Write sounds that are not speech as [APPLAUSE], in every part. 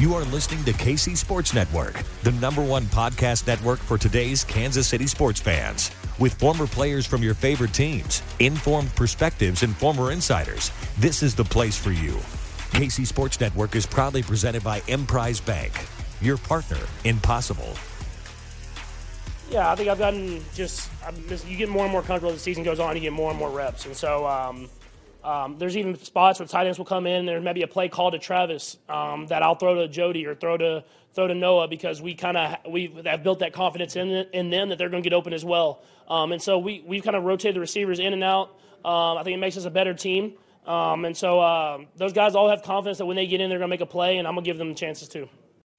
You are listening to KC Sports Network, the number one podcast network for today's Kansas City sports fans. With former players from your favorite teams, informed perspectives, and former insiders, this is the place for you. KC Sports Network is proudly presented by Emprise Bank, your partner in possible. Yeah, I think I've gotten just, just, you get more and more comfortable as the season goes on. You get more and more reps, and so um, um, there's even spots where tight ends will come in. There may be a play called to Travis um, that I'll throw to Jody or throw to throw to Noah because we kind of we have built that confidence in in them that they're going to get open as well. Um, and so we we've kind of rotated the receivers in and out. Um, I think it makes us a better team. Um, and so uh, those guys all have confidence that when they get in, they're going to make a play, and I'm going to give them chances too.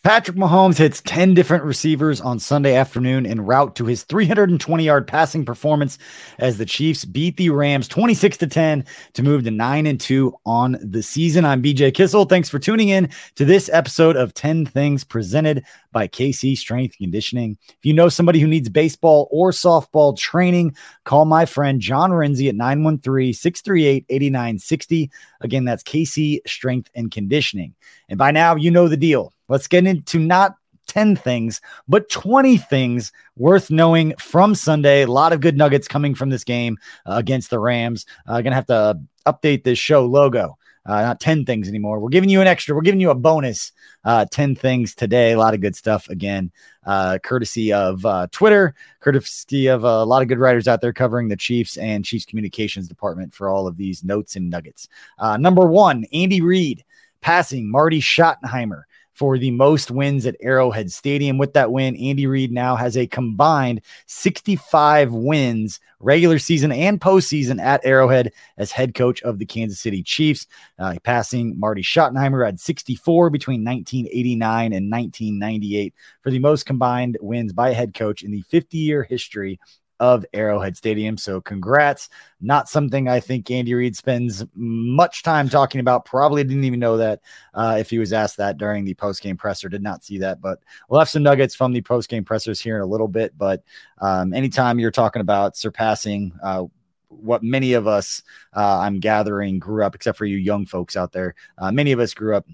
Patrick Mahomes hits 10 different receivers on Sunday afternoon en route to his 320 yard passing performance as the Chiefs beat the Rams 26 to 10 to move to 9 and 2 on the season. I'm BJ Kissel. Thanks for tuning in to this episode of 10 Things presented by KC Strength Conditioning. If you know somebody who needs baseball or softball training, call my friend John Renzi at 913 638 8960. Again, that's KC Strength and Conditioning. And by now, you know the deal. Let's get into not 10 things, but 20 things worth knowing from Sunday. A lot of good nuggets coming from this game uh, against the Rams. Uh, gonna have to update this show logo. Uh, not 10 things anymore. We're giving you an extra, we're giving you a bonus uh, 10 things today. A lot of good stuff again, uh, courtesy of uh, Twitter, courtesy of a lot of good writers out there covering the Chiefs and Chiefs communications department for all of these notes and nuggets. Number one, Andy Reid passing Marty Schottenheimer for the most wins at Arrowhead Stadium. With that win, Andy Reid now has a combined 65 wins, regular season and postseason at Arrowhead as head coach of the Kansas City Chiefs, uh, passing Marty Schottenheimer at 64 between 1989 and 1998 for the most combined wins by head coach in the 50 year history of Arrowhead Stadium. So, congrats. Not something I think Andy Reid spends much time talking about. Probably didn't even know that uh, if he was asked that during the post game presser. Did not see that, but we'll have some nuggets from the post game pressers here in a little bit. But um, anytime you're talking about surpassing, uh, what many of us, uh, I'm gathering, grew up, except for you young folks out there. Uh, many of us grew up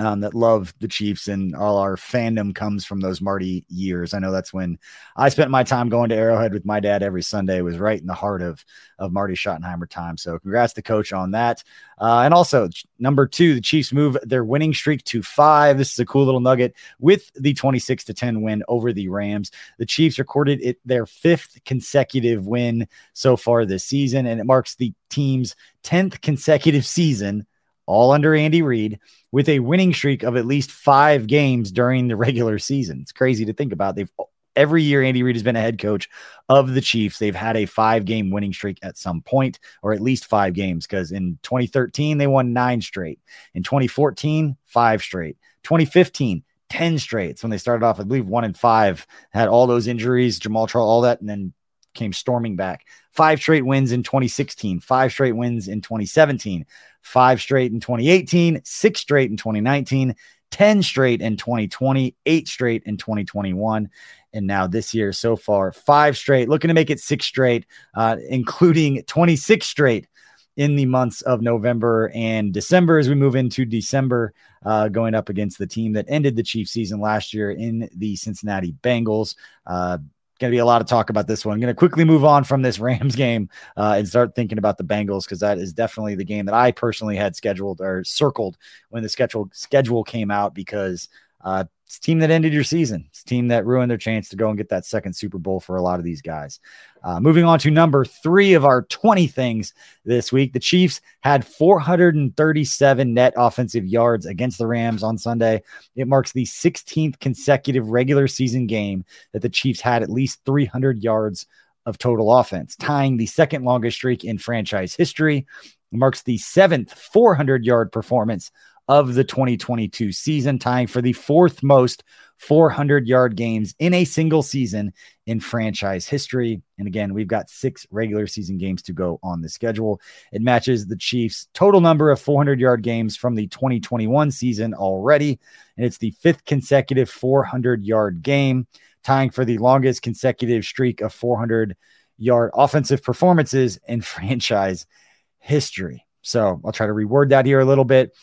um, that love the Chiefs and all our fandom comes from those Marty years. I know that's when I spent my time going to Arrowhead with my dad every Sunday. It was right in the heart of of Marty Schottenheimer time. So congrats to coach on that. Uh, and also number two, the Chiefs move their winning streak to five. This is a cool little nugget with the 26 to 10 win over the Rams. The Chiefs recorded it their fifth consecutive win so far this season, and it marks the team's 10th consecutive season all under Andy Reid, with a winning streak of at least five games during the regular season. It's crazy to think about. They've every year Andy Reid has been a head coach of the Chiefs. They've had a five game winning streak at some point, or at least five games, because in 2013, they won nine straight. In 2014, five straight. 2015, 10 straight. when they started off, I believe, one and five, had all those injuries, Jamaal Charles, all that, and then came storming back. Five straight wins in 2016, five straight wins in 2017, five straight in 2018, six straight in 2019, 10 straight in 2020, eight straight in 2021. And now this year so far, five straight, looking to make it six straight, uh, including 26 straight in the months of November and December as we move into December, uh, going up against the team that ended the Chiefs season last year in the Cincinnati Bengals. Uh, going to be a lot of talk about this one. I'm going to quickly move on from this Rams [LAUGHS] game uh, and start thinking about the Bengals because that is definitely the game that I personally had scheduled or circled when the schedule schedule came out because uh, it's a team that ended your season. It's a team that ruined their chance to go and get that second Super Bowl for a lot of these guys. Uh, moving on to number three of our 20 things this week. The Chiefs had 437 net offensive yards against the Rams on Sunday. It marks the 16th consecutive regular season game that the Chiefs had at least 300 yards of total offense, tying the second longest streak in franchise history. It marks the seventh 400 yard performance of the 2022 season, tying for the fourth most 400 yard games in a single season in franchise history. And again, we've got six regular season games to go on the schedule. It matches the Chiefs' total number of 400 yard games from the 2021 season already. And it's the fifth consecutive 400 yard game, tying for the longest consecutive streak of 400 yard offensive performances in [LAUGHS] franchise history. So I'll try to reword that here a little bit.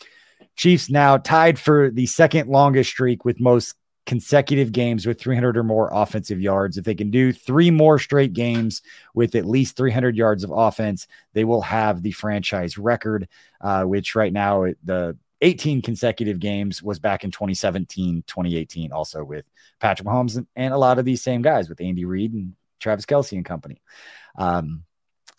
Chiefs now tied for the second longest streak with most consecutive games with 300 or more offensive yards. If they can do three more straight games with at least 300 yards of offense, they will have the franchise record, uh, which right now the 18 consecutive games was back in 2017, 2018, also with Patrick Mahomes and, and a lot of these same guys with Andy Reid and Travis Kelce and company. Um,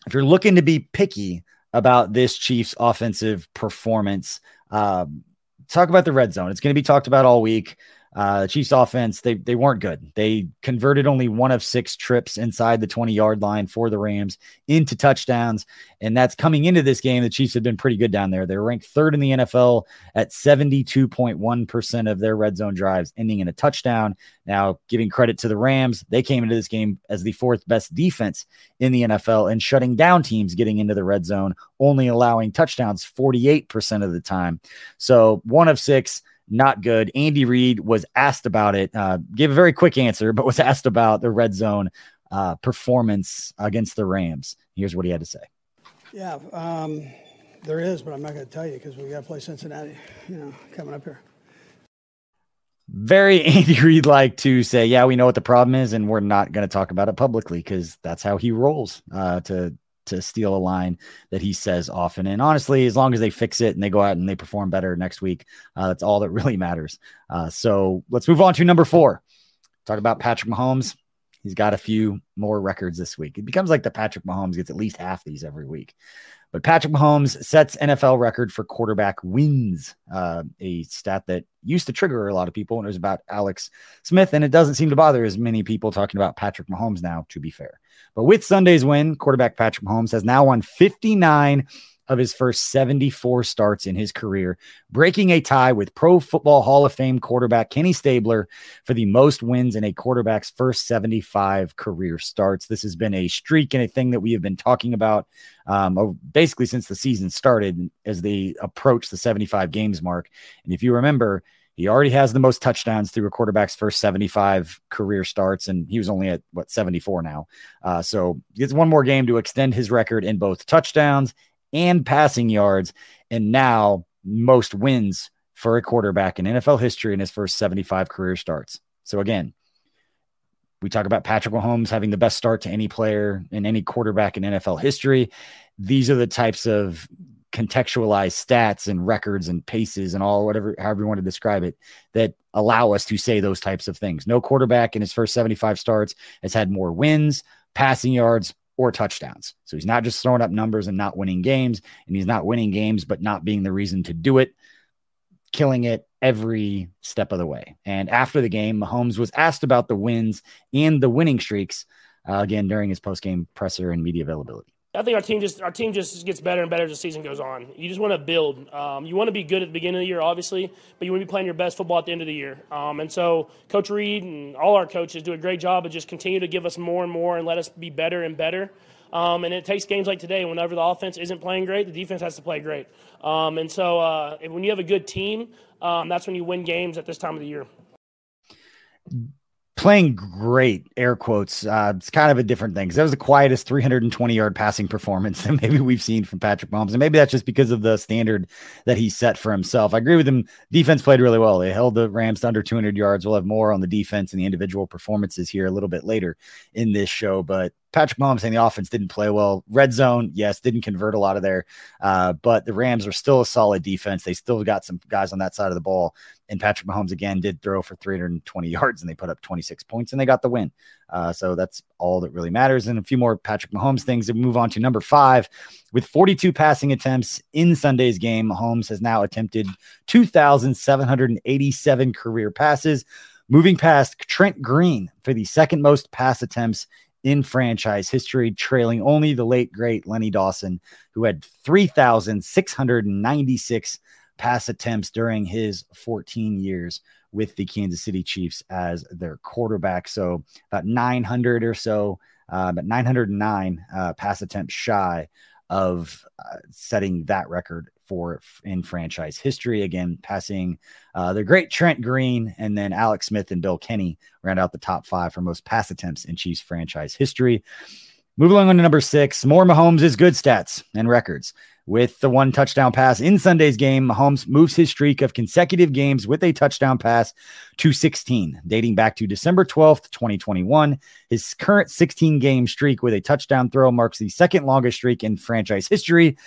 if you're looking to be picky about this Chiefs offensive performance, um, talk about the red zone. It's going to be talked about all week. Uh, Chiefs offense, they they weren't good. They converted only one of six trips inside the 20 yard line for the Rams into touchdowns. And that's coming into this game. The Chiefs have been pretty good down there. They're ranked third in the NFL at 72.1% of their red zone drives ending in a touchdown. Now, giving credit to the Rams, they came into this game as the fourth best defense in the NFL and shutting down teams getting into the red zone, only allowing touchdowns 48% of the time. So one of six not good. Andy Reid was asked about it, uh, gave a very quick answer, but was [LAUGHS] asked about the red zone uh, performance against the Rams. Here's what he had to say. Yeah, um, there is, but I'm not going to tell you because we got to play Cincinnati, you know, coming up here. Very [LAUGHS] Andy Reid like to say, yeah, we know what the problem is, and we're not going to talk about it publicly because that's how he rolls. Uh, to to steal a line that he says often. And honestly, as long as they fix it and they go out and they perform better next week, uh, that's all that really matters. Uh, so let's move on to number four. Talk about Patrick Mahomes. He's got a few more records this week. It becomes like the Patrick Mahomes gets at least half these every week. But Patrick Mahomes sets NFL record for quarterback wins, uh, a stat that used to trigger a lot of people when it was about Alex Smith, and it doesn't seem to bother as many people talking about Patrick Mahomes now, to be fair. But with Sunday's win, quarterback Patrick Mahomes has now won 59 of his first 74 starts in his career, breaking a tie with Pro Football Hall of Fame quarterback Kenny Stabler for the most wins in a quarterback's first 75 career starts. This has been a streak and a thing that we have been talking about um, basically since the season started as they approach the 75 games mark. And if you remember, he already has the most touchdowns through a quarterback's first 75 career starts, and he was only at what 74 now. Uh, so gets one more game to extend his record in both touchdowns and passing yards, and now most wins for a quarterback in NFL history in his first 75 career starts. So again, we talk about Patrick Mahomes having the best start to any player and any quarterback in NFL history. These are the types of contextualized stats and records and paces and all whatever however you want to describe it that allow us to say those types of things. No quarterback in his first 75 starts has had more wins, passing yards, or touchdowns. So he's not just throwing up numbers and not winning games, and he's not winning games but not being the reason to do it, killing it every step of the way. And after the game, Mahomes was asked about the wins and the winning streaks uh, again during his post-game presser and media availability. I think our team just our team just gets better and better as the season goes on. You just want to build. Um, you want to be good at the beginning of the year, obviously, but you want to be playing your best football at the end of the year. Um, and so, Coach Reid and all our coaches do a great job of just continue to give us more and more and let us be better and better. Um, and it takes games like today, whenever the offense isn't playing great, the defense has to play great. Um, and so, uh, when you have a good team, um, that's when you win games at this time of the year. Playing great air quotes uh, it's kind of a different thing because that was the quietest 320 yard passing [LAUGHS] performance that maybe we've seen from patrick mahomes and maybe that's just because of the standard that he set for himself. I agree with him defense played really well. They held the rams to under 200 yards. We'll have more on the defense and the individual performances here a little bit later in this show but Patrick Mahomes saying the offense didn't play well. Red zone, yes, didn't convert a lot of there, uh, but the Rams are still a solid defense. They still got some guys on that side of the ball. And Patrick Mahomes again did throw for 320 yards and they put up 26 points and they got the win. Uh, so that's all that really matters. And a few more Patrick Mahomes things to move on to number five. With 42 passing attempts in Sunday's game, Mahomes has now attempted 2,787 career passes, moving past Trent Green for the second most pass attempts in franchise history, trailing only the late great Lenny Dawson, who had 3,696 pass attempts during his 14 years with the Kansas City Chiefs as their quarterback. So about 900 or so, uh, but 909 uh, pass attempts shy of uh, setting that record for in franchise history. Again, passing uh, the great Trent Green and then Alex Smith and Bill Kenney round out the top five for most pass attempts in Chiefs franchise history. Moving along to number six, more Mahomes is good stats and records. With the one touchdown pass in Sunday's game, Mahomes moves his streak of consecutive games with a touchdown pass to 16, dating back to December 12th, 2021. His current 16 game streak with a touchdown throw marks the second longest streak in franchise history,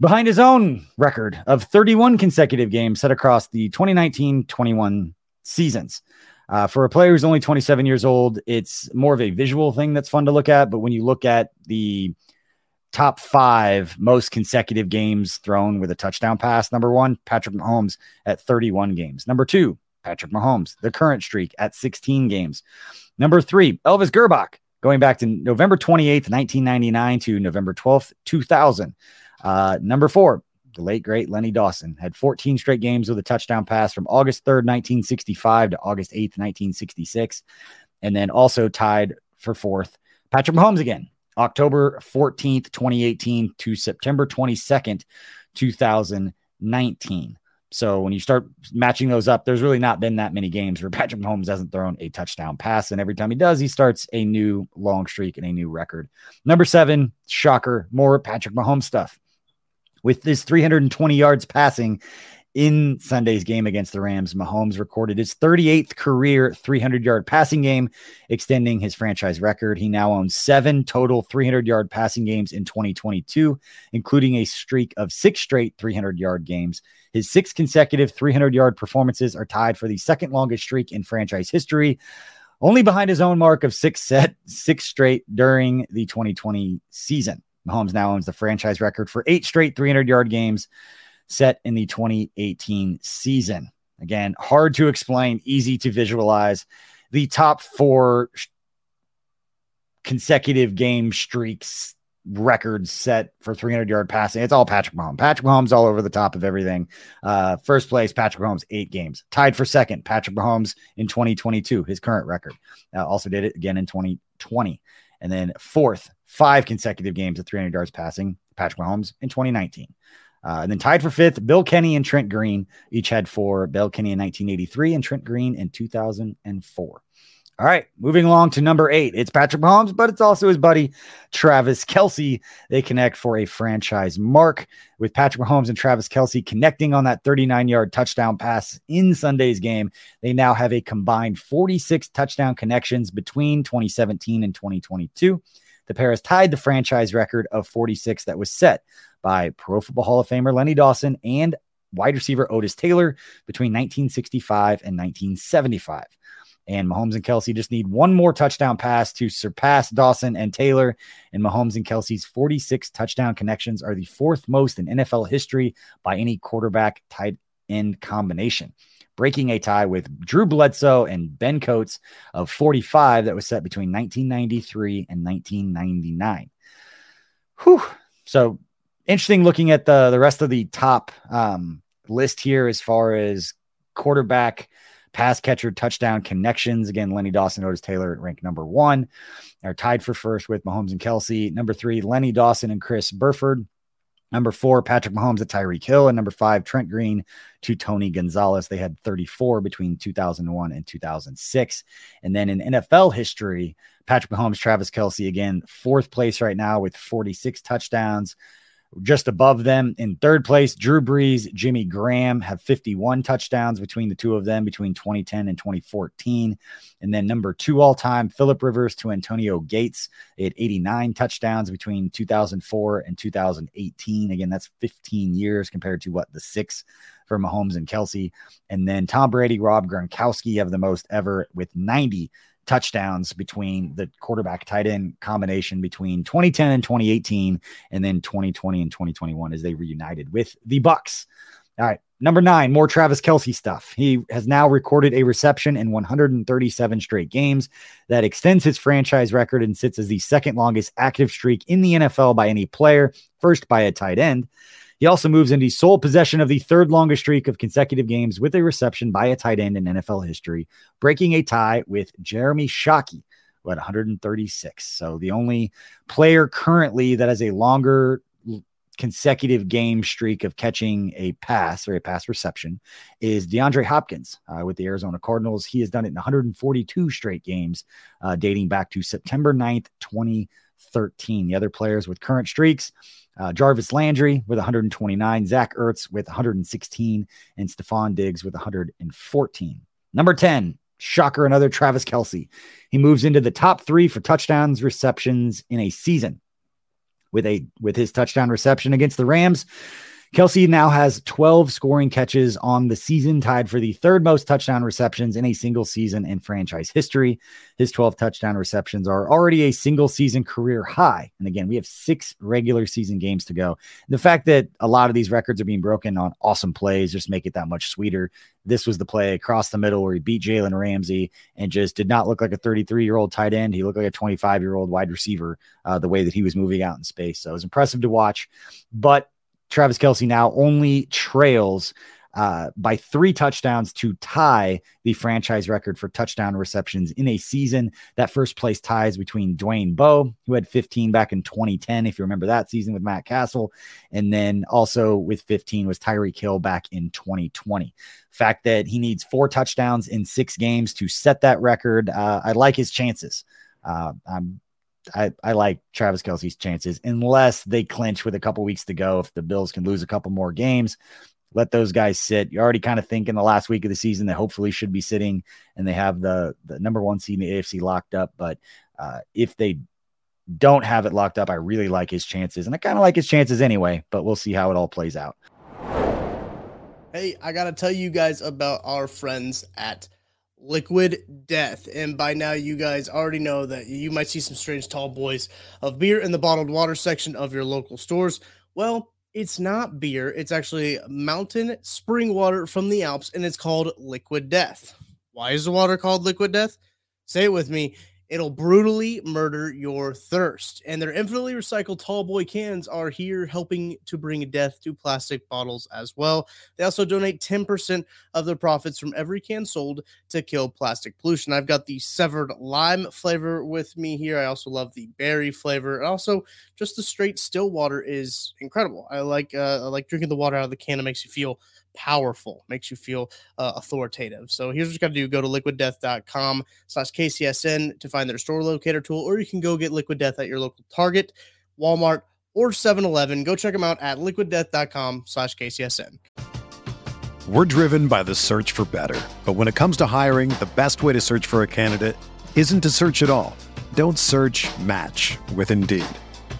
behind his own record of 31 consecutive games set across the 2019 21 seasons. Uh, for a player who's only 27 years old, it's more of a visual thing that's fun to look at. But when you look at the top five most consecutive games thrown with a touchdown pass. Number one, Patrick Mahomes at 31 games. Number two, Patrick Mahomes, the current streak at 16 games. Number three, Elvis Grbac, going back to November 28th, 1999 to November 12th, 2000. Uh, number four, the late great Lenny Dawson had 14 straight games with a touchdown pass from August 3rd, 1965 to August 8th, 1966. And then also tied for fourth, Patrick Mahomes again, October 14th, 2018 to September 22nd, 2019. So when you start matching those up, there's really not been that many games where [LAUGHS] Patrick Mahomes hasn't thrown a touchdown pass. And every time he does, he starts a new long streak and a new record. Number seven, shocker, more Patrick Mahomes stuff. With this 320 yards passing in Sunday's game against the Rams, Mahomes recorded his 38th career 300 yard passing game, extending his franchise record. He now owns seven total 300 yard passing games in 2022, including a streak of six straight 300 yard games. His six consecutive 300 yard performances are tied for the second longest streak in franchise history. Only behind his own mark of six set, six straight during the 2020 season. Mahomes now owns the franchise record for eight straight 300 yard games set in the 2018 season. Again, hard to explain, easy to visualize. The top four consecutive game streaks records set for 300 yard passing. It's all Patrick Mahomes. Patrick Mahomes all over the top of everything. Uh, first place, Patrick Mahomes, eight games. Tied for second, Patrick Mahomes in 2022, his current record. Uh, also did it again in 2020. And then fourth, five consecutive games of 300 yards passing, Patrick Mahomes in 2019. Uh, and then tied for fifth, Bill Kenney and Trent Green each had four. Bill Kenney in 1983 and Trent Green in 2004. All right, moving along to number eight. It's Patrick Mahomes, but it's also his buddy Travis Kelce. They connect for a franchise mark with Patrick Mahomes and Travis Kelce connecting on that 39 yard touchdown pass in Sunday's game. They now have a combined 46 touchdown connections between 2017 and 2022. The pair has tied the franchise record of 46 that was set by Pro Football Hall of Famer Lenny Dawson and wide receiver Otis Taylor between 1965 and 1975. And Mahomes and Kelce just need one more touchdown pass to surpass Dawson and Taylor. And Mahomes and Kelce's 46 touchdown connections are the fourth most in NFL history by any quarterback tight end combination breaking a tie with Drew Bledsoe and Ben Coates of 45 that was set between 1993 and 1999. Whew. So interesting looking at the, the rest of the top um, list here as far as quarterback, pass catcher, touchdown connections. Again, Lenny Dawson, Otis Taylor at rank number one are tied for first with Mahomes and Kelce. Number three, Lenny Dawson and Chris Burford Number four, Patrick Mahomes at Tyreek Hill. And number five, Trent Green to Tony Gonzalez. They had 34 between 2001 and 2006. And then in NFL history, Patrick Mahomes, Travis Kelce again, fourth place right now with 46 touchdowns. Just above them in third place, Drew Brees, Jimmy Graham have 51 touchdowns between the two of them between 2010 and 2014. And then number two all time, Philip Rivers to Antonio Gates. Had 89 touchdowns between 2004 and 2018. Again, that's 15 years compared to what the six for Mahomes and Kelce. And then Tom Brady, Rob Gronkowski have the most ever with 90 touchdowns between the quarterback tight end combination between 2010 and 2018 and then 2020 and 2021 as they reunited with the bucks all right number nine more travis kelce stuff. He has now recorded a reception in 137 straight games that extends his franchise record and sits as the second longest active streak in the nfl by any player first by a tight end he also moves into sole possession of the third longest streak of consecutive games with a reception by a tight end in NFL history, breaking a tie with Jeremy Shockey at 136. So the only player currently that has a longer consecutive game streak of catching a pass or a pass reception is DeAndre Hopkins uh, with the Arizona Cardinals. He has done it in 142 straight games, uh, dating back to September 9th, 2013. The other players with current streaks uh, Jarvis Landry with 129, Zach Ertz with 116, and Stefon Diggs with 114. Number 10, shocker, another Travis Kelce. He moves into the top three for touchdowns, receptions in a season with a with his touchdown reception against the Rams. Kelce now has 12 scoring catches on the season, tied for the third most touchdown receptions in a single season in franchise history. His 12 touchdown receptions are already a single season career high. And again, we have six regular season games to go. The fact that a lot of these records are being broken on awesome plays just make it that much sweeter. This was the play across the middle where he beat Jalen Ramsey and just did not look like a 33 year old tight end. He looked like a 25 year old wide receiver, uh, the way that he was moving out in space. So it was impressive to watch. But Travis Kelce now only trails uh, by three touchdowns to tie the franchise record for touchdown receptions in a season. That first place ties between Dwayne Bowe, who had 15 back in 2010, if you remember that season with Matt Cassel. and then also with 15 was Tyreek Hill back in 2020. Fact that he needs four touchdowns in six games to set that record, uh, I like his chances. Uh, I'm I, I like Travis Kelce's chances unless they clinch with a couple weeks to go. If the Bills can lose a couple more games, let those guys sit. You're already kind of thinking in the last week of the season they hopefully should be sitting and they have the the number one seed in the AFC locked up. But uh, if they don't have it locked up, I really like his chances, and I kind of like his chances anyway. But we'll see how it all plays out. Hey, I gotta tell you guys about our friends at Liquid Death. And by now, you guys already know that you might see some strange tall boys of beer in the bottled water section of your local stores. Well, it's not beer, it's actually mountain spring water from the Alps, and it's called Liquid Death. Why is the water called Liquid Death? Say it with me. It'll brutally murder your thirst. And their infinitely recycled tall boy cans are here helping to bring death to plastic bottles as well. They also donate 10% of their profits from every can sold to kill plastic pollution. I've got the severed lime flavor with me here. I also love the berry flavor. And also, just the straight still water is incredible. I like uh, I like drinking the water out of the can. It makes you feel powerful, makes you feel uh, authoritative. So here's what you got to do go to liquiddeath.com slash KCSN to find their store locator tool, or you can go get Liquid Death at your local Target, Walmart, or 7 Eleven. Go check them out at liquiddeath.com slash KCSN. We're driven by the search for better. But when it comes to hiring, the best way to search for a candidate isn't to search at all. Don't search match with Indeed.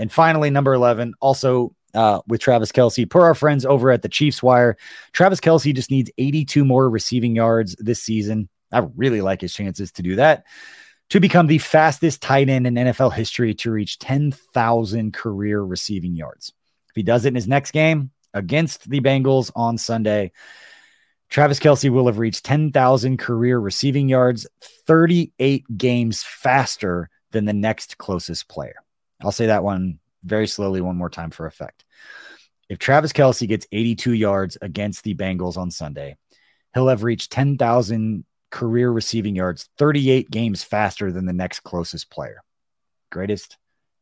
And finally, number 11, also uh, with Travis Kelce. per our friends over at the Chiefs Wire, Travis Kelce just needs 82 more receiving yards this season. I really like his chances to do that to become the fastest tight end in NFL history to reach 10,000 career receiving yards. If he does it in his next game against the Bengals on Sunday, Travis Kelce will have reached 10,000 career receiving yards, 38 games faster than the next closest player. I'll say that one very slowly one more time for effect. If Travis Kelce gets 82 yards against the Bengals on Sunday, he'll have reached 10,000 career receiving yards, 38 games faster than the next closest player. Greatest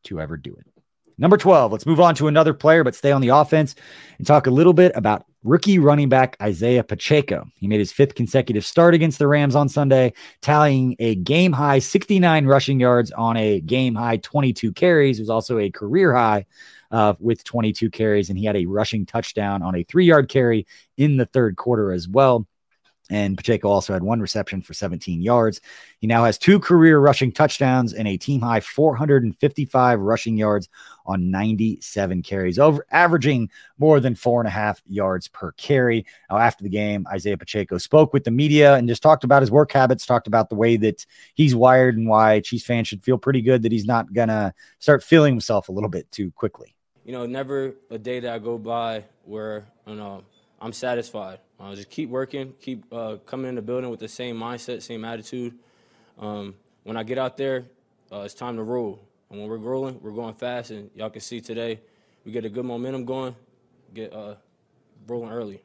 to ever do it. Number 12, let's move on to another player, but stay on the offense and talk a little bit about rookie running back Isaiah Pacheco. He made his fifth consecutive start against the Rams on Sunday, tallying a game high 69 rushing yards on a game high 22 carries. It was also a career high uh, with 22 carries, and he had a rushing touchdown on a three yard carry in the third quarter as well. And Pacheco also had one reception for 17 yards. He now has two career rushing touchdowns and a team high 455 rushing yards on 97 carries, over averaging more than four and a half yards per carry. Now, after the game, Isaiah Pacheco spoke with the media and just talked about his work habits, talked about the way that he's wired and why Chiefs fans should feel pretty good that he's not to start feeling himself a little bit too quickly. You know, never a day that I go by where, you know, I'm satisfied. Uh, just keep working, keep uh, coming in the building with the same mindset, same attitude. Um, when I get out there, uh, it's time to roll. And when we're rolling, we're going fast. And y'all can see today, we get a good momentum going, get uh, rolling early.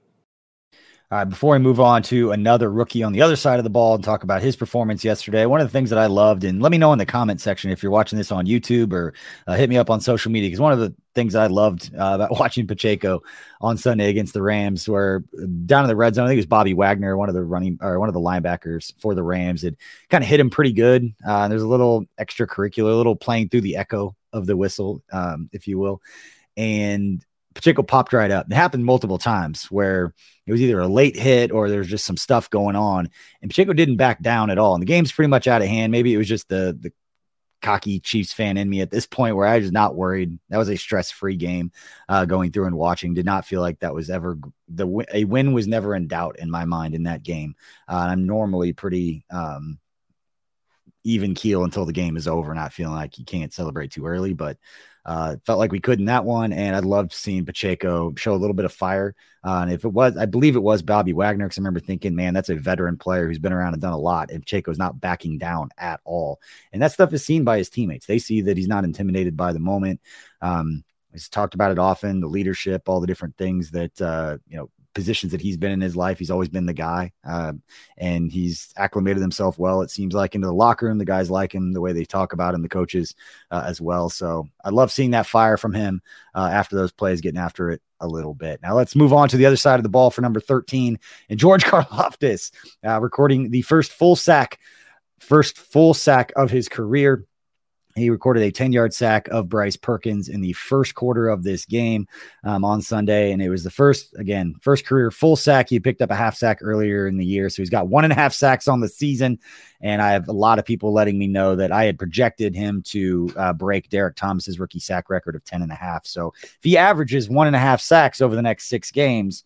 All right, before we move on to another rookie on the other side of the ball and talk about his performance yesterday, one of the things that I loved, and let me know in the comment section if you're watching this on YouTube or uh, hit me up on social media, because one of the things I loved uh, about [LAUGHS] watching Pacheco on Sunday against the Rams, where uh, down in the red zone, I think it was Bobby Wagner, one of the running or one of the linebackers for the Rams, had kind of hit him pretty good. Uh, there's a little extracurricular, a little playing through the echo of the whistle, um, if you will, and Pacheco popped right up. It happened multiple times where it was either a late hit or there's just some stuff going on, and Pacheco didn't back down at all. And the game's pretty much out of hand. Maybe it was just the the cocky Chiefs fan in me at this point where I was not worried. That was a stress free game uh, going through and watching. Did not feel like that was ever the a win was never in doubt in my mind in that game. Uh, I'm normally pretty um, even keel until the game is over, not feeling like you can't celebrate too early, but. Uh, felt like we could in that one, and I loved seeing Pacheco show a little bit of fire. Uh, and if it was, I believe it was Bobby Wagner, because I remember thinking, man, that's a veteran player who's been around and done a lot. And Pacheco's not backing down at all, and that stuff is seen by his teammates. They see that he's not intimidated by the moment. Um, he's talked about it often, the leadership, all the different things that uh, you know positions that he's been in his life. He's always been the guy, uh, and he's acclimated himself well. It seems like into the locker room, the guys like him, the way they talk about him, the coaches uh, as well. So I love seeing that fire from him uh, after those plays, getting after it a little bit. Now let's move on to the other side of the ball for number thirteen, and George [LAUGHS] Karlaftis, uh, recording the first full sack, first full sack of his career. He recorded a 10 yard sack of Bryce Perkins in the first quarter of this game um, on Sunday. And it was the first, again, first career full sack. He picked up a half sack earlier in the year. So he's got one and a half sacks on the season. And I have a lot of people letting me know that I had projected him to uh, break Derrick Thomas's rookie sack record of 10 and a half. So if he averages one and a half sacks over the next six games,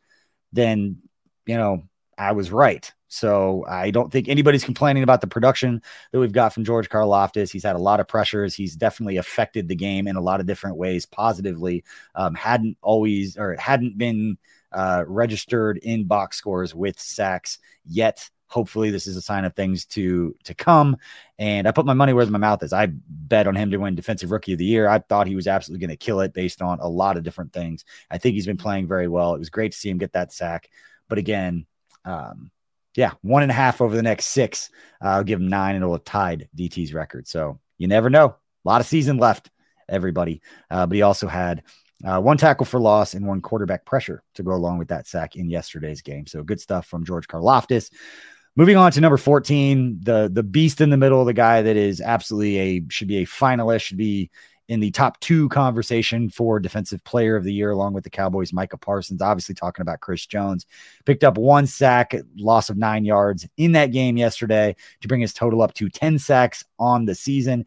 then, you know, I was right. So I don't think anybody's complaining about the production that we've got from George Karlaftis. He's had a lot of pressures. He's definitely affected the game in a lot of different ways positively. Um, hadn't always or hadn't been uh, registered in box scores with sacks yet. Hopefully, this is a sign of things to to come. And I put my money where my mouth is. I bet on him to win Defensive Rookie of the Year. I thought he was absolutely going to kill it based on a lot of different things. I think he's been playing very well. It was great to see him get that sack. But again, um, yeah, one and a half over the next six. Uh, I'll give him nine, and it'll have tied DT's record. So you never know. A lot of season left, everybody. Uh, but he also had uh, one tackle for loss and one quarterback pressure to go along with that sack in yesterday's game. So good stuff from George Karlaftis. Moving on to number 14, the the beast in the middle, the guy that is absolutely a should be a finalist, should be in the top two conversation for defensive player of the year, along with the Cowboys, Micah Parsons. Obviously, talking about Chris Jones, picked up one sack, loss of nine yards in that game yesterday to bring his total up to 10 sacks on the season.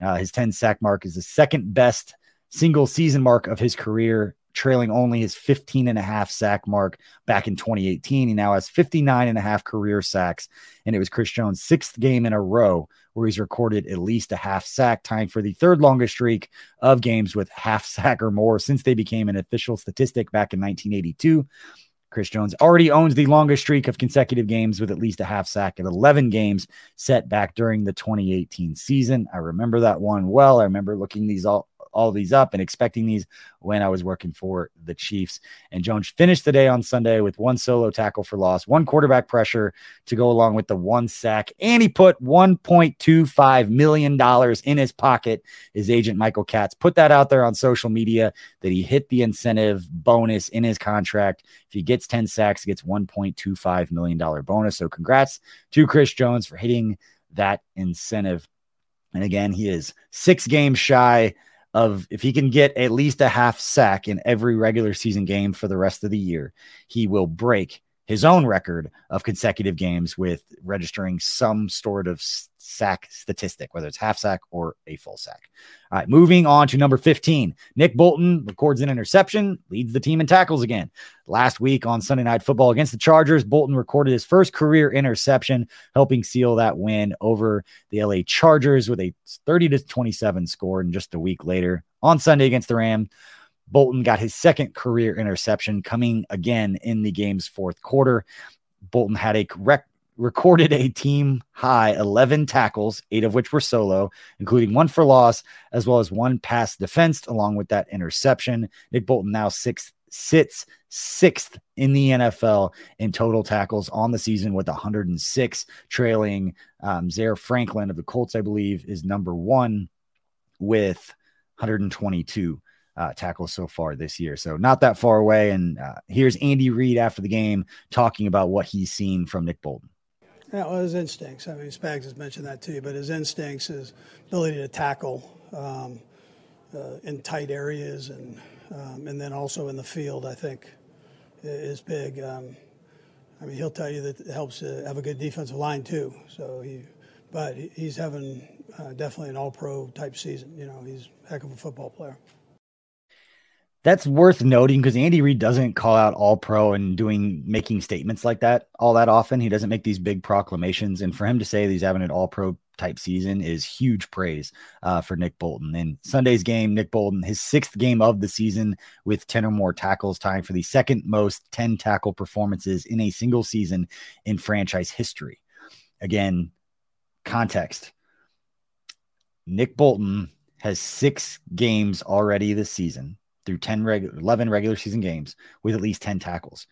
Uh, his 10 sack mark is the second best single season mark of his career trailing only his 15 and a half sack mark back in 2018. He now has 59 and a half career sacks, and it was Chris Jones' sixth game in a row where he's recorded at least a half sack, tying for the third longest streak of games with half [LAUGHS] sack or more since they became an official statistic back in 1982. Chris Jones already owns the longest streak of consecutive games with at least a half sack at 11 games set back during the 2018 season. I remember that one well. I remember looking these all all these up and expecting these when I was working for the Chiefs. And Jones finished the day on Sunday with one solo tackle for loss, one quarterback pressure to go along with the one sack, and he put $1.25 million in his pocket. His agent, Michael Katz, put that out there on social media that he hit the incentive bonus in his contract. If he gets 10 sacks, he gets $1.25 million bonus. So congrats to Chris Jones for hitting that incentive. And again, he is six games shy of if he can get at least a half sack in every regular season game for the rest of the year, he will break his own record of consecutive games with registering some sort of sack statistic, whether it's half sack or a full sack. All right, moving on to number 15. Nick Bolton records an interception, leads the team in tackles again. Last week on Sunday Night Football against the Chargers, Bolton recorded his first career interception, helping seal that win over the LA Chargers with a 30 to 27 score. And just a week later on Sunday against the Rams, Bolton got his second career interception coming again in the game's fourth quarter. Bolton had a correct recorded a team high 11 tackles, eight of which were solo, including one for loss, as well as one pass defense, along with that interception. Nick Bolton now six, sits sixth in the NFL in total tackles on the season with 106, trailing um, Zaire Franklin of the Colts, I believe, is number one with 122 uh, tackles so far this year. So not that far away. And uh, here's Andy Reid after the game talking about what he's seen from Nick Bolton. Yeah, well, his instincts. I mean, Spags has mentioned that too, but his instincts, his ability to tackle um, uh, in tight areas, and um, and then also in the field, I think, is big. Um, I mean, he'll tell you that it helps to have a good defensive line too. So he, but he's having uh, definitely an All-Pro type season. You know, he's a heck of a football player. That's worth noting because Andy Reid doesn't call out all pro and doing making statements like that all that often. He doesn't make these big proclamations. And for him to say that he's having an all pro type season is huge praise uh, for Nick Bolton. In Sunday's game, Nick Bolton, his sixth game of the season with 10 or more tackles, tying for the second most 10 tackle performances in a single season in franchise history. Again, context Nick Bolton has six games already this season through 10 regular 11 regular season games with at least 10 tackles.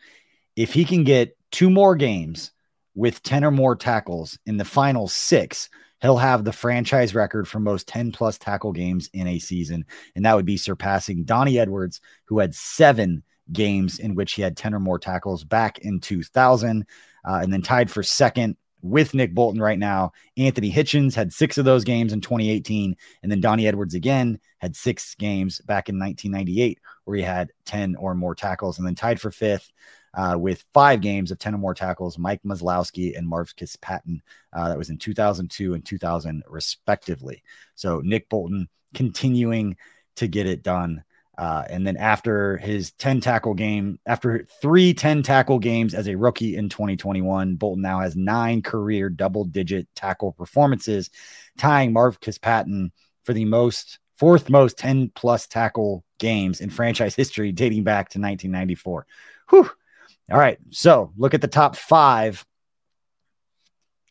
If he can get two more games with 10 or more tackles in the final 6, he'll have the franchise record for most 10 plus tackle games in a season and that would be surpassing Donnie Edwards who had 7 games in which he had 10 or more tackles back in 2000 uh, and then tied for second with Nick Bolton right now. Anthony Hitchens had six of those games in 2018. And then Donnie Edwards again had six games back in 1998 where he had 10 or more tackles. And then tied for fifth uh, with five games of 10 or more tackles, Mike Maslowski and Marcus Patton. Uh, that was in 2002 and 2000, respectively. So Nick Bolton continuing to get it done. Uh, and then after his 10 tackle game, after three 10 tackle games as a rookie in 2021, Bolton now has nine career double digit tackle performances, tying Marcus Patton for the most fourth most 10 plus tackle games in franchise history dating back to 1994. Whew. All right. So look at the top five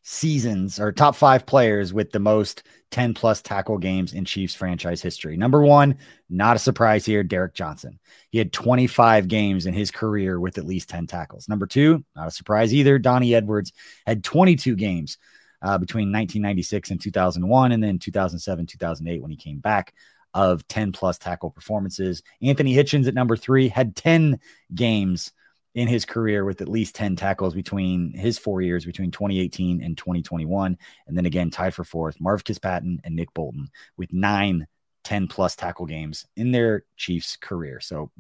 seasons or top five players with the most 10 plus tackle games in Chiefs franchise history. Number one, not a surprise here, Derrick Johnson. He had 25 games in his career with at least 10 tackles. Number two, not a surprise either, Donnie Edwards had 22 games uh, between 1996 and 2001, and then 2007, 2008 when he came back of 10 plus tackle performances. Anthony Hitchens at number three had 10 games in his career with at least 10 tackles between his four years between 2018 and 2021. And then again, tied for fourth, Marv Patton and Nick Bolton with nine 10 plus tackle games in their Chiefs career. So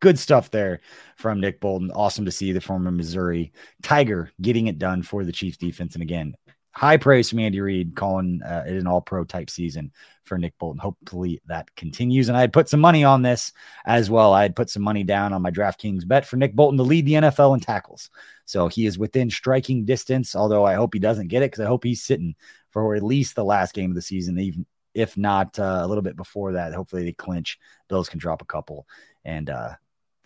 good stuff there from Nick Bolton. Awesome to see the former Missouri Tiger getting it done for the Chiefs defense. And again, high praise from Andy Reid calling uh, it an all pro type season for Nick Bolton. Hopefully that continues. And I had put some money on this as well. I had put some money down on my DraftKings bet for Nick Bolton to lead the NFL in tackles. So he is within striking distance, although I hope he doesn't get it because I hope he's sitting for at least the last game of the season, even if not uh, a little bit before that. Hopefully they clinch. Bills can drop a couple. And uh,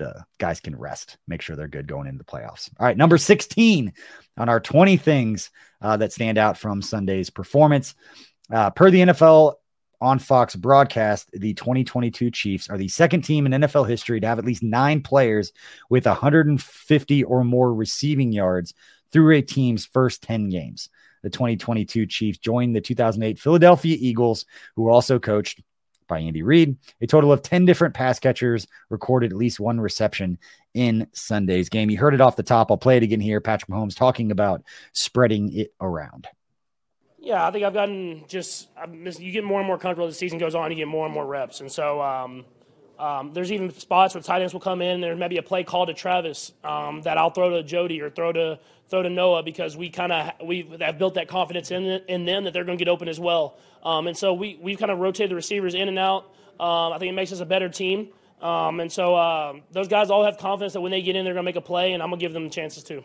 the guys can rest, make sure they're good going into the playoffs. All right, number 16 on our 20 things uh, that stand out from Sunday's performance. Uh, per the NFL on Fox broadcast, the 2022 Chiefs are the second team in NFL history to have at least nine players with 150 or more receiving yards through a team's first 10 games. The 2022 Chiefs joined the 2008 Philadelphia Eagles, who also coached by Andy Reid. A total of 10 different pass catchers recorded at least one reception in Sunday's game. You heard it off the top. I'll play it again here. Patrick Mahomes talking about spreading it around. Yeah, I think I've gotten just, you get more and more comfortable as the season goes on, you get more and more reps. And so, um, um, there's even spots where tight ends will come in. There may be a play call to Travis um, that I'll throw to Jody or throw to throw to Noah because we kind of we have built that confidence in in them that they're going to get open as well. Um, and so we we've kind of rotated the receivers in and out. Um, I think it makes us a better team. Um, and so uh, those guys all have confidence that when they get in, they're going to make a play, and I'm going to give them chances too.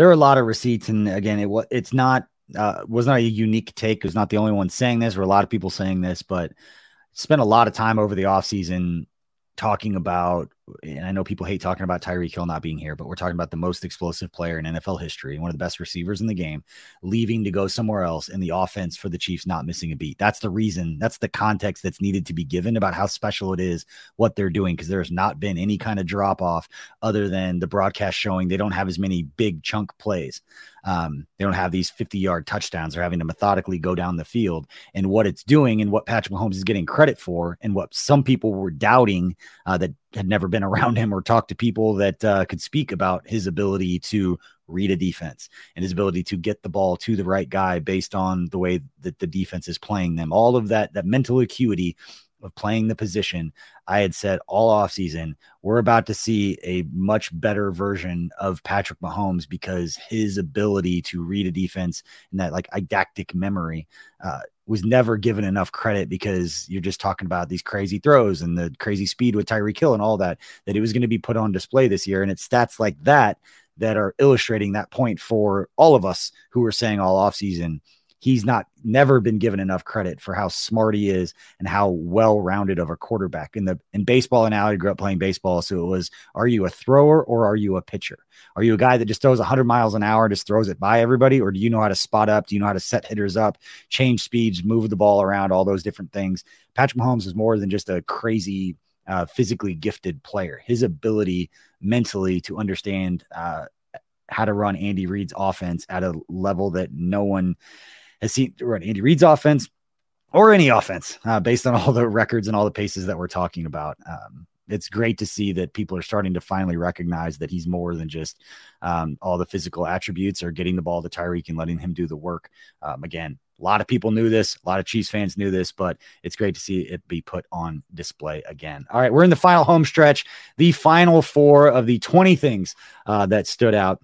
there are a lot of receipts, and again, it was it's not uh, was not a unique take. It was not the only one saying this, or a lot of people saying this, but spent a lot of time over the offseason talking about and I know people hate talking about Tyreek Hill not being here, but we're talking about the most explosive player in NFL history, one of the best receivers in the game, leaving to go somewhere else, and the offense for the Chiefs not missing a beat. That's the reason, that's the context that's needed to be given about how special it is what they're doing, because there's not been any kind of drop off other than the broadcast showing they don't have as many big chunk plays. Um, they don't have these 50 yard touchdowns. They're having to methodically go down the field. And what it's doing and what Patrick Mahomes is getting credit for, and what some people were doubting uh, that had never been [LAUGHS] around him or talked to people that uh, could speak about his ability to read a defense and his ability to get the ball to the right guy based on the way that the defense is playing them. All of that, that mental acuity of playing the position, I had said all offseason, we're about to see a much better version of Patrick Mahomes because his ability to read a defense and that like didactic memory uh, was never given enough credit because you're just talking about these crazy throws and the crazy speed with Tyreek Hill and all that, that it was going to be put on display this year. And it's stats like that that are illustrating that point for all of us who were saying all offseason – he's not never been given enough credit for how smart he is and how well rounded of a quarterback. In the in baseball analogy, I grew up playing baseball, so it was: Are you a thrower or are you a pitcher? Are you a guy that just throws 100 miles an hour, and just throws it by everybody, or do you know how to spot up? Do you know how to set hitters up, change speeds, move the ball around, all those different things? Patrick Mahomes is more than just a crazy. Uh, physically gifted player. His ability mentally to understand uh, how to run Andy Reid's offense at a level that no one has seen run Andy Reid's offense or any offense uh, based on [LAUGHS] all the records and all the paces that we're talking about. Um, it's great to see that people are starting to finally recognize that he's more than just um, all the physical attributes or getting the ball to Tyreek and letting him do the work. Um, again, A lot of people knew this. A lot of Chiefs fans knew this, but it's great to see it be put on display again. All right, we're in the final home stretch, the final four of the 20 things uh, that stood out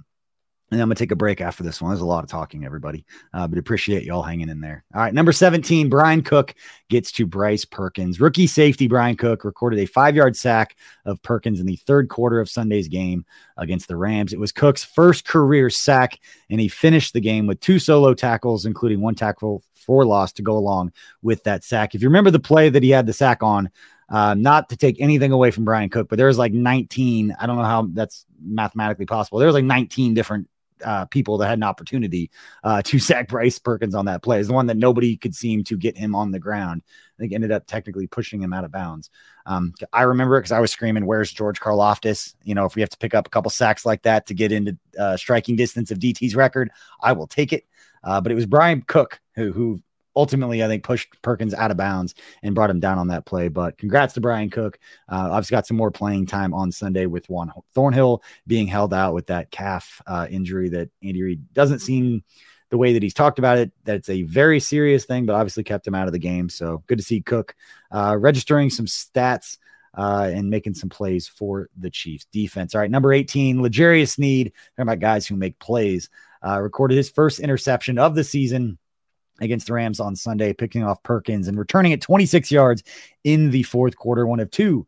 and I'm going to take a break after this one. There's a lot of talking, everybody, uh, but appreciate you all hanging in there. All right. Number 17, Bryan Cook gets to Bryce Perkins. Rookie safety Bryan Cook recorded a five yard sack of Perkins in the third quarter of Sunday's game against the Rams. It was Cook's first career sack, and he finished the game with two solo tackles, including one tackle for loss to go along with that sack. If you remember the play that he had the sack on, uh, not to take anything away from Bryan Cook, but there was like 19. I don't know how that's mathematically possible. There was like 19 different uh, people that had an opportunity uh, to [LAUGHS] sack Bryce Perkins on that play. Is the one that nobody could seem to get him on the ground. I think ended up technically pushing him out of bounds. Um, I remember it because I was screaming, "Where's George Karlaftis?" You know, if we have to pick up a couple sacks like that to get into uh, striking distance of DT's record, I will take it. Uh, but it was Bryan Cook who who ultimately, I think, pushed Perkins out of bounds and brought him down on that play. But congrats to Bryan Cook. Uh, I've got some more playing time on Sunday with Juan Thornhill being held out with that calf uh, injury that Andy Reid doesn't seem the way that he's talked about it, that it's a very serious thing, but obviously kept him out of the game. So good to see Cook uh, registering some stats. Uh, and making some plays for the Chiefs defense. All right, number 18, L'Jarius Sneed. Talking about guys who make plays. Uh, recorded his first interception of the season against the Rams on Sunday, picking off Perkins and returning at 26 yards in the fourth quarter, one of two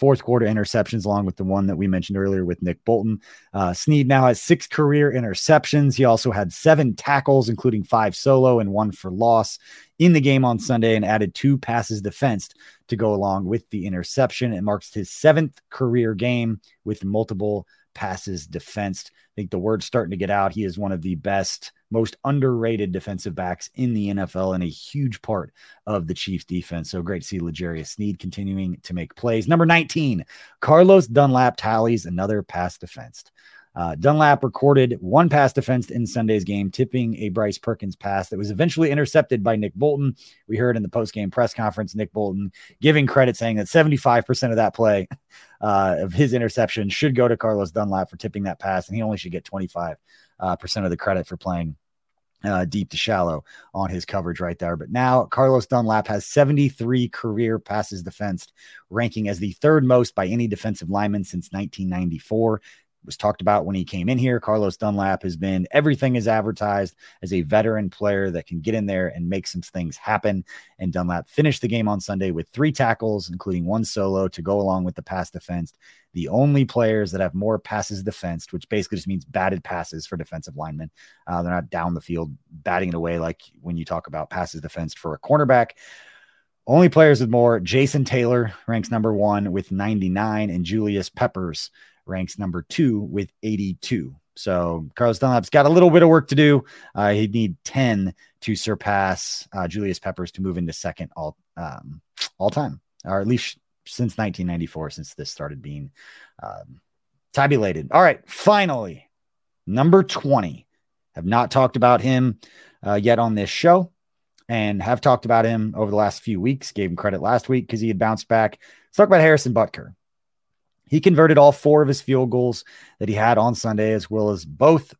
fourth quarter interceptions, along with the one that we mentioned earlier with Nick Bolton. Uh, Sneed now has six career interceptions. He also had seven tackles, including five solo and one for loss in the game on Sunday, and added two passes defensed to go along with the interception. It marks his seventh career game with multiple passes defensed. I think the word's starting to get out. He is one of the best, most underrated defensive backs in the NFL and a huge part of the Chiefs defense. So great to see L'Jarius Sneed continuing to make plays. Number 19, Carlos Dunlap tallies another pass defensed. Uh, Dunlap recorded one pass defense in Sunday's game, tipping a Bryce Perkins pass that was eventually intercepted by Nick Bolton. We heard in the post-game press conference Nick Bolton giving credit, saying that 75% of that play [LAUGHS] uh, of his interception should go to Carlos Dunlap for tipping that pass, and he only should get 25 uh, percent of the credit for playing uh, deep to shallow on his coverage right there. But now Carlos Dunlap has 73 career passes defensed, ranking as the third most by any defensive lineman since 1994 was talked about when he came in here. Carlos Dunlap has been everything is advertised as a veteran player that can get in there and make some things happen. And Dunlap finished the game on Sunday with three tackles, including one solo to go along with the pass defense. The only players that have more passes defensed, which basically just means batted passes for defensive linemen. Uh, they're not down the field batting it away like when you talk about passes defensed for a cornerback. Only players with more Jason Taylor ranks number one with 99, and Julius Peppers ranks number two with 82. So Carlos Dunlap's got a little bit of work to do. Uh, he'd need 10 to surpass uh, Julius Peppers to move into second all um, all time, or at least since 1994, since this started being um, tabulated. All right, finally, number 20. Have not talked about him uh, yet on this show and have talked about him over the last few weeks. Gave him credit last week because he had bounced back. Let's talk about Harrison Butker. He converted all four of his field goals that he had on Sunday, as well as both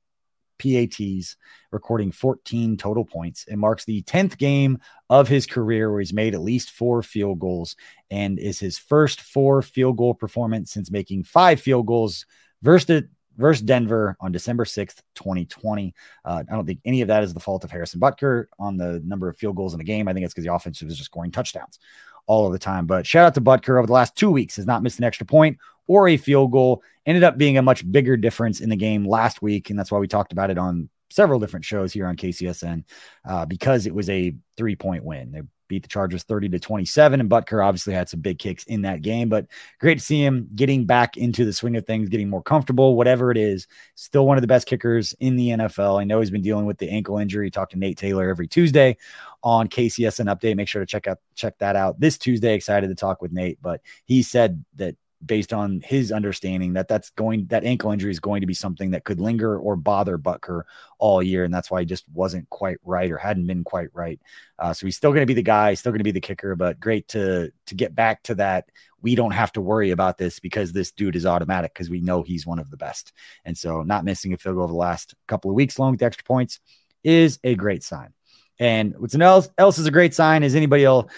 PATs, recording 14 total points. It marks the 10th game of his career where he's made at least four field goals and is his first four field goal performance since making five field goals versus, versus Denver on December 6th, 2020. Uh, I don't think any of that is the fault of Harrison Butker on the number of field goals in the game. I think it's because the offense was just scoring touchdowns all of the time. But shout out to Butker over the last two weeks has not missed an extra point or a field goal. Ended up being a much bigger difference in the game last week. And that's why we talked about it on several different shows here on KCSN uh, because it was a three point win. They beat the Chargers 30 to 27. And Butker obviously had some big kicks in that game, but great to see him getting back into the swing of things, getting more comfortable, whatever it is. Still one of the best kickers in the NFL. I know he's been dealing with the ankle injury. Talk to Nate Taylor every Tuesday on KCSN update. Make sure to check out check that out this Tuesday. Excited to talk with Nate, but he said that based on his understanding that that's going that ankle injury is going to be something that could linger or bother Butker all year, and that's why he just wasn't quite right or hadn't been quite right. Uh, so he's still going to be the guy, still going to be the kicker, but great to to get back to that. We don't have to worry about this because this dude is automatic because we know he's one of the best, and so not missing a field goal over the last couple of weeks, along with the extra points, is a great sign. And what's else, else is a great sign is anybody else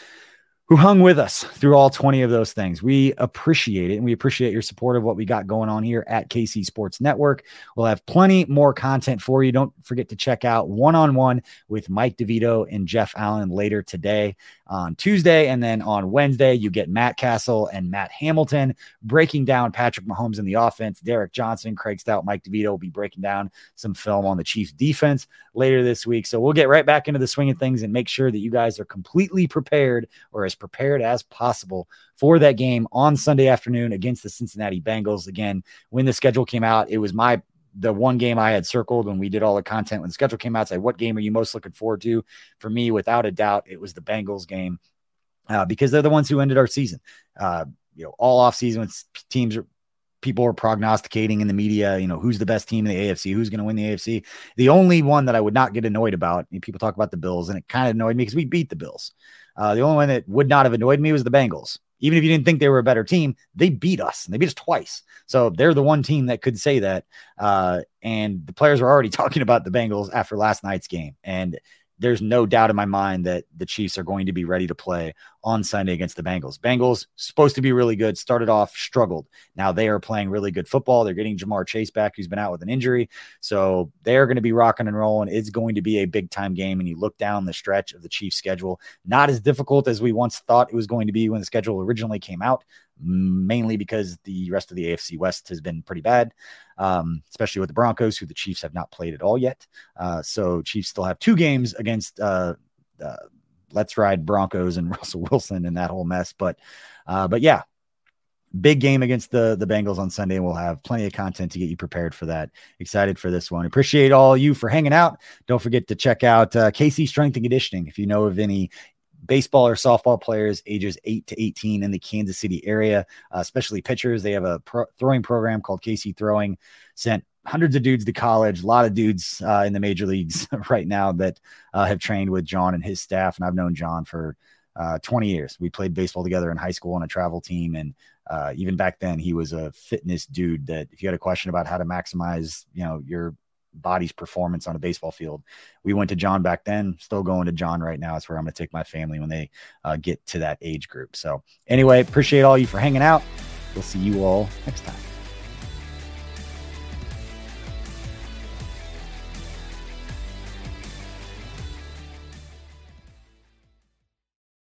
who hung with us through all 20 of those things. We appreciate it and we appreciate your support of what we got going on here at KC Sports Network. We'll have plenty more content for you. Don't forget to check out one on one with Mike DeVito and Jeff Allen later today on Tuesday. And then on Wednesday, you get Matt Cassel and Matt Hamilton breaking down Patrick Mahomes in the offense. Derrick Johnson, Craig Stout, Mike DeVito will be breaking down some film on the Chiefs defense later this week. So we'll get right back into the swing of things and make sure that you guys are completely prepared or as prepared as possible for that game on Sunday afternoon against the Cincinnati Bengals. Again, when the schedule came out, it was my the one game I had circled when we did all the content when the schedule came out. Say, what game are you most looking forward to? For me, without a doubt, it was the Bengals game uh, because they're the ones who ended our season. Uh, you know, all off season teams are people are prognosticating in the media, you know, who's the best team in the AFC, who's going to win the AFC. The only one that I would not get annoyed about, people talk about the Bills, and it kind of annoyed me because we beat the Bills. Uh, the only one that would not have annoyed me was the Bengals. Even if you didn't think they were a better team, they beat us and they beat us twice. So they're the one team that could say that. Uh, and the players were already [LAUGHS] talking about the Bengals after last night's game. And there's no doubt in my mind that the Chiefs are going to be ready to play on Sunday against the Bengals. Bengals supposed to be really good, started off struggled. Now they are playing really good football. They're getting Ja'Marr Chase back who's been out with an injury. So they're going to be rocking and rolling. It's going to be a big time game and you look down the stretch of the Chiefs schedule, not as difficult as we once thought it was going to be when the schedule originally came out mainly because the rest of the AFC West has been pretty bad, um, especially with the Broncos, who the Chiefs have not played at all yet. Uh, so Chiefs still have two games against uh, Let's Ride Broncos and [LAUGHS] Russell Wilson and that whole mess. But uh, but yeah, big game against the the Bengals on Sunday. We'll have plenty of content to get you prepared for that. Excited for this one. Appreciate all you for hanging out. Don't forget to check out uh, KC Strength and Conditioning if you know of any baseball or softball players ages 8 to 18 in the Kansas City area, uh, especially pitchers. They have a pro- throwing program called KC Throwing, sent hundreds of dudes to college, a lot of dudes uh, in the major leagues [LAUGHS] right now that uh, have trained with John and his staff. And I've known John for uh, 20 years. We played baseball together in high school on a travel team. And uh, even back then, he was a fitness dude that if you had a question about how to maximize, you know, your body's performance on a baseball field. We went to John back then, still going to John right now. It's where I'm going to take my family when they uh, get to that age group. So, anyway, appreciate all you for hanging out. We'll see you all next time.